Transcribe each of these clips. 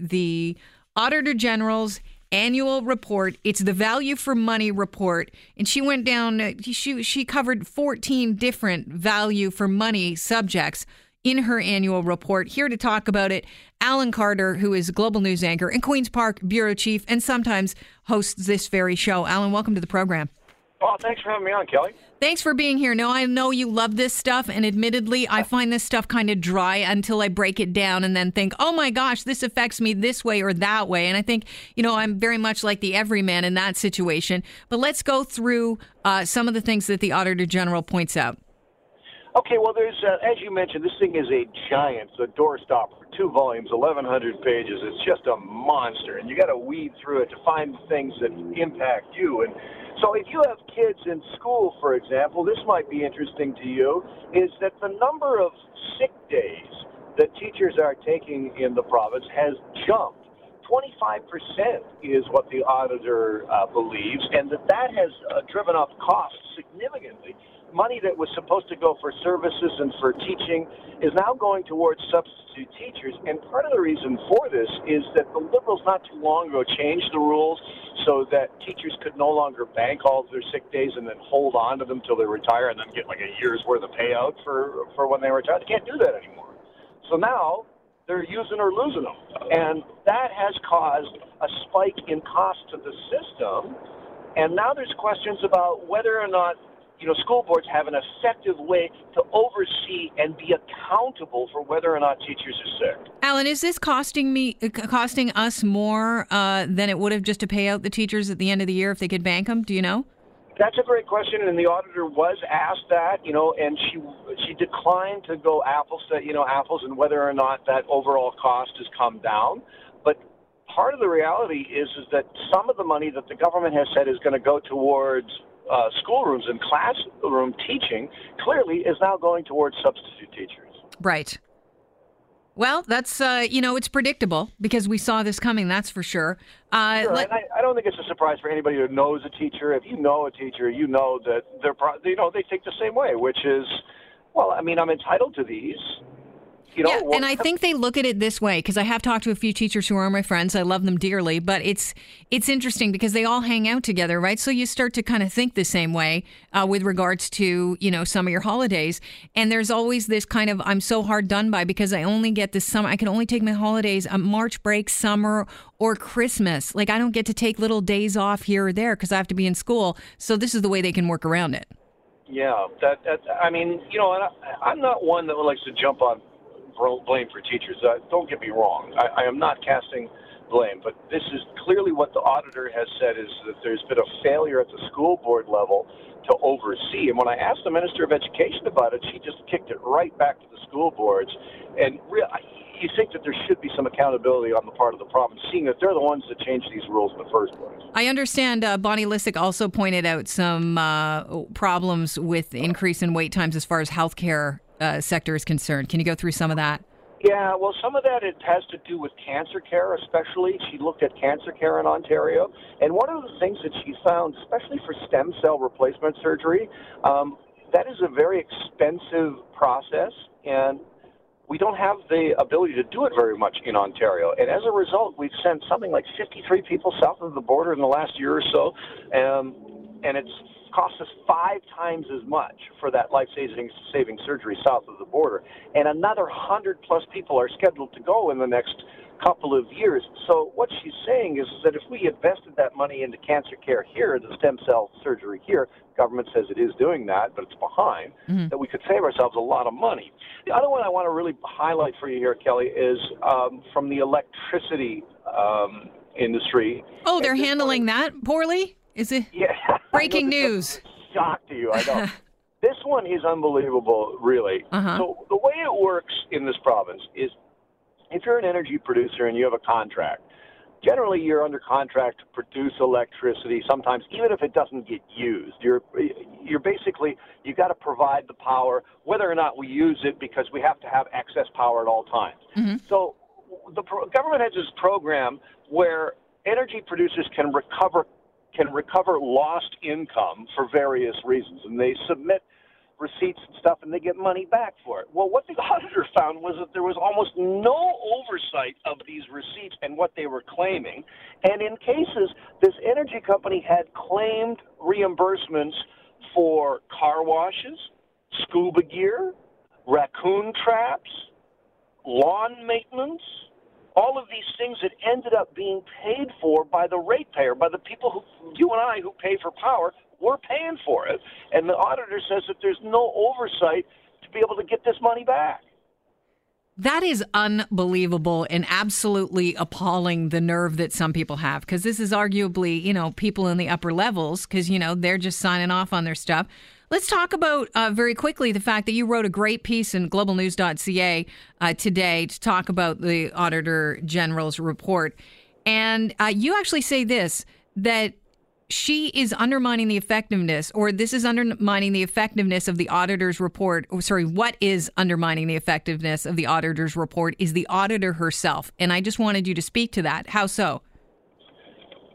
the Auditor General's annual report. It's the value for money report, and she went down. She she covered 14 different value for money subjects in her annual report. Here to talk about it, Alan Carter, who is global news anchor and Queens Park bureau chief, and sometimes hosts this very show. Alan, welcome to the program. Well, thanks for having me on, Kelly. Thanks for being here. No, I know you love this stuff, and admittedly, I find this stuff kind of dry until I break it down and then think, oh my gosh, this affects me this way or that way. And I think, you know, I'm very much like the everyman in that situation. But let's go through uh, some of the things that the Auditor General points out. Okay, well, there's, uh, as you mentioned, this thing is a giant, it's a doorstopper, two volumes, 1,100 pages. It's just a monster, and you got to weed through it to find things that impact you. And so, if you have kids in school, for example, this might be interesting to you, is that the number of sick days that teachers are taking in the province has jumped. 25% is what the auditor uh, believes, and that that has uh, driven up costs significantly money that was supposed to go for services and for teaching is now going towards substitute teachers. And part of the reason for this is that the Liberals not too long ago changed the rules so that teachers could no longer bank all of their sick days and then hold on to them till they retire and then get like a year's worth of payout for, for when they retire. They can't do that anymore. So now they're using or losing them. And that has caused a spike in cost to the system. And now there's questions about whether or not you know, school boards have an effective way to oversee and be accountable for whether or not teachers are sick. Alan, is this costing me, uh, costing us more uh, than it would have just to pay out the teachers at the end of the year if they could bank them? Do you know? That's a great question, and the auditor was asked that, you know, and she she declined to go apples to you know apples and whether or not that overall cost has come down. But part of the reality is is that some of the money that the government has said is going to go towards uh, schoolrooms and classroom teaching clearly is now going towards substitute teachers. Right. Well, that's uh, you know it's predictable because we saw this coming. That's for sure. Uh, sure let- I, I, don't think it's a surprise for anybody who knows a teacher. If you know a teacher, you know that they're pro- you know they think the same way, which is, well, I mean, I'm entitled to these. You know, yeah, and I think they look at it this way because I have talked to a few teachers who are my friends. I love them dearly, but it's it's interesting because they all hang out together, right? So you start to kind of think the same way uh, with regards to you know some of your holidays, and there's always this kind of I'm so hard done by because I only get this summer. I can only take my holidays a March break, summer, or Christmas. Like I don't get to take little days off here or there because I have to be in school. So this is the way they can work around it. Yeah, that, that I mean, you know, I, I'm not one that likes to jump on blame for teachers. Uh, don't get me wrong. I, I am not casting blame, but this is clearly what the auditor has said is that there's been a failure at the school board level to oversee. And when I asked the Minister of Education about it, she just kicked it right back to the school boards. And re- you think that there should be some accountability on the part of the province, seeing that they're the ones that changed these rules in the first place. I understand uh, Bonnie Lysyk also pointed out some uh, problems with increase in wait times as far as healthcare uh, sector is concerned. Can you go through some of that? Yeah, well, some of that it has to do with cancer care, especially. She looked at cancer care in Ontario, and one of the things that she found, especially for stem cell replacement surgery, um, that is a very expensive process, and we don't have the ability to do it very much in Ontario. And as a result, we've sent something like 53 people south of the border in the last year or so, um, and it's cost us five times as much for that life saving surgery south of the border. And another 100 plus people are scheduled to go in the next couple of years. So what she's saying is that if we invested that money into cancer care here, the stem cell surgery here, government says it is doing that, but it's behind, mm-hmm. that we could save ourselves a lot of money. The other one I want to really highlight for you here, Kelly, is um, from the electricity um, industry. Oh, they're handling that poorly? Is it? Yeah. Breaking news. Shock to you, I know. this one is unbelievable, really. Uh-huh. So the way it works in this province is, if you're an energy producer and you have a contract, generally you're under contract to produce electricity. Sometimes, even if it doesn't get used, you're you're basically you've got to provide the power, whether or not we use it, because we have to have excess power at all times. Mm-hmm. So the pro- government has this program where energy producers can recover can recover lost income for various reasons, and they submit receipts and stuff, and they get money back for it. Well, what the auditor found was that there was almost no oversight of these receipts and what they were claiming. And in cases, this energy company had claimed reimbursements for car washes, scuba gear, raccoon traps, lawn maintenance, all of these things that ended up being paid for by the ratepayer, by the people who, you and I, who pay for power, we're paying for it. And the auditor says that there's no oversight to be able to get this money back. That is unbelievable and absolutely appalling the nerve that some people have because this is arguably, you know, people in the upper levels because, you know, they're just signing off on their stuff. Let's talk about uh, very quickly the fact that you wrote a great piece in globalnews.ca uh, today to talk about the Auditor General's report. And uh, you actually say this that she is undermining the effectiveness, or this is undermining the effectiveness of the auditor's report. Or, sorry, what is undermining the effectiveness of the auditor's report is the auditor herself. And I just wanted you to speak to that. How so?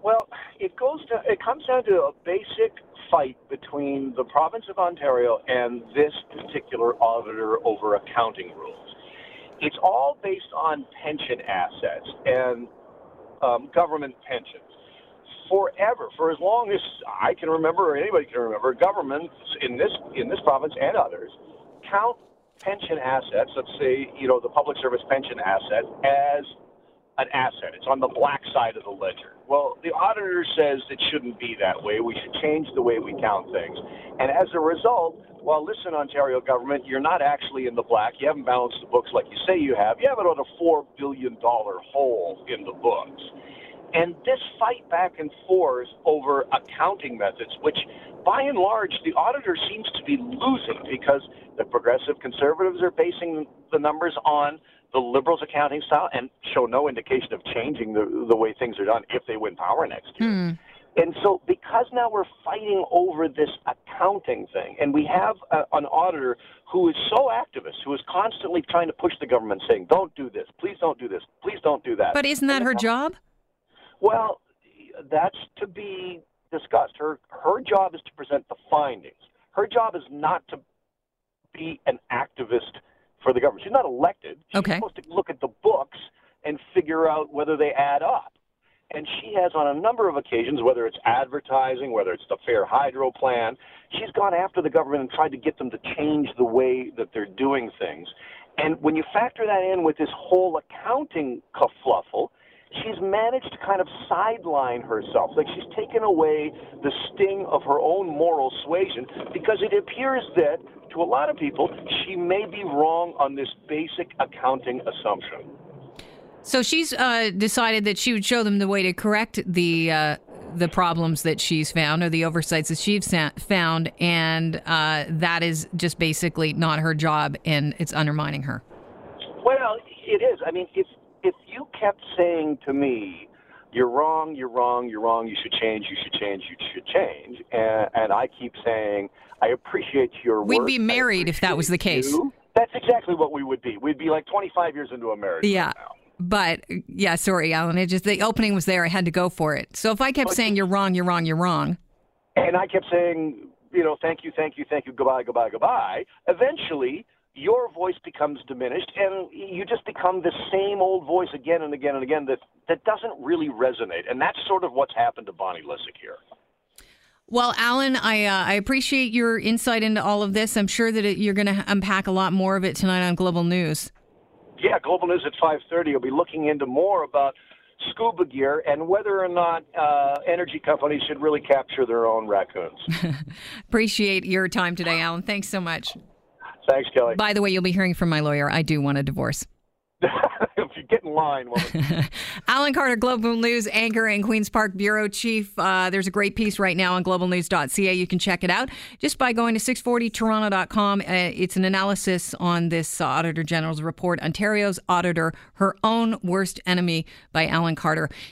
Well, it goes to, it comes down to a basic fight between the province of Ontario and this particular auditor over accounting rules. It's all based on pension assets and um, government pensions. Forever, for as long as I can remember, or anybody can remember, governments in this in this province and others count pension assets. Let's say you know the public service pension asset as an asset. It's on the black side of the ledger. Well, the auditor says it shouldn't be that way. We should change the way we count things. And as a result, well, listen, Ontario government, you're not actually in the black. You haven't balanced the books like you say you have. You have about a $4 billion hole in the books. And this fight back and forth over accounting methods, which by and large the auditor seems to be losing because the progressive conservatives are basing the numbers on the Liberals' accounting style and show no indication of changing the, the way things are done if they win power next year. Hmm. And so, because now we're fighting over this accounting thing, and we have a, an auditor who is so activist, who is constantly trying to push the government, saying, "Don't do this, please don't do this, please don't do that." But isn't that her job? Well, that's to be discussed. Her her job is to present the findings. Her job is not to be an activist for the government. She's not elected. She's okay. supposed to look at the books and figure out whether they add up. And she has, on a number of occasions, whether it's advertising, whether it's the Fair Hydro plan, she's gone after the government and tried to get them to change the way that they're doing things. And when you factor that in with this whole accounting kerfluffle, she's managed to kind of sideline herself. Like she's taken away the sting of her own moral suasion because it appears that to a lot of people, she may be wrong on this basic accounting assumption. So she's uh, decided that she would show them the way to correct the uh, the problems that she's found or the oversights that she's found, and uh, that is just basically not her job, and it's undermining her. Well, it is. I mean, if if you kept saying to me, "You're wrong, you're wrong, you're wrong. You should change. You should change. You should change," and, and I keep saying, I appreciate your We'd be married if that was the case. You. That's exactly what we would be. We'd be like 25 years into a marriage. Yeah. Right but yeah, sorry, Alan. It just the opening was there. I had to go for it. So if I kept saying you're wrong, you're wrong, you're wrong, and I kept saying, you know, thank you, thank you, thank you, goodbye, goodbye, goodbye. Eventually, your voice becomes diminished, and you just become the same old voice again and again and again that that doesn't really resonate. And that's sort of what's happened to Bonnie Lysyk here. Well, Alan, I uh, I appreciate your insight into all of this. I'm sure that it, you're going to unpack a lot more of it tonight on Global News. Yeah, Global News at 5:30. You'll be looking into more about scuba gear and whether or not uh, energy companies should really capture their own raccoons. appreciate your time today, Alan. Thanks so much. Thanks, Kelly. By the way, you'll be hearing from my lawyer. I do want a divorce. If you get in line. Alan Carter, Global News anchor and Queen's Park Bureau Chief. Uh, there's a great piece right now on globalnews.ca. You can check it out just by going to 640toronto.com. Uh, it's an analysis on this uh, Auditor General's report, Ontario's Auditor, Her Own Worst Enemy by Alan Carter.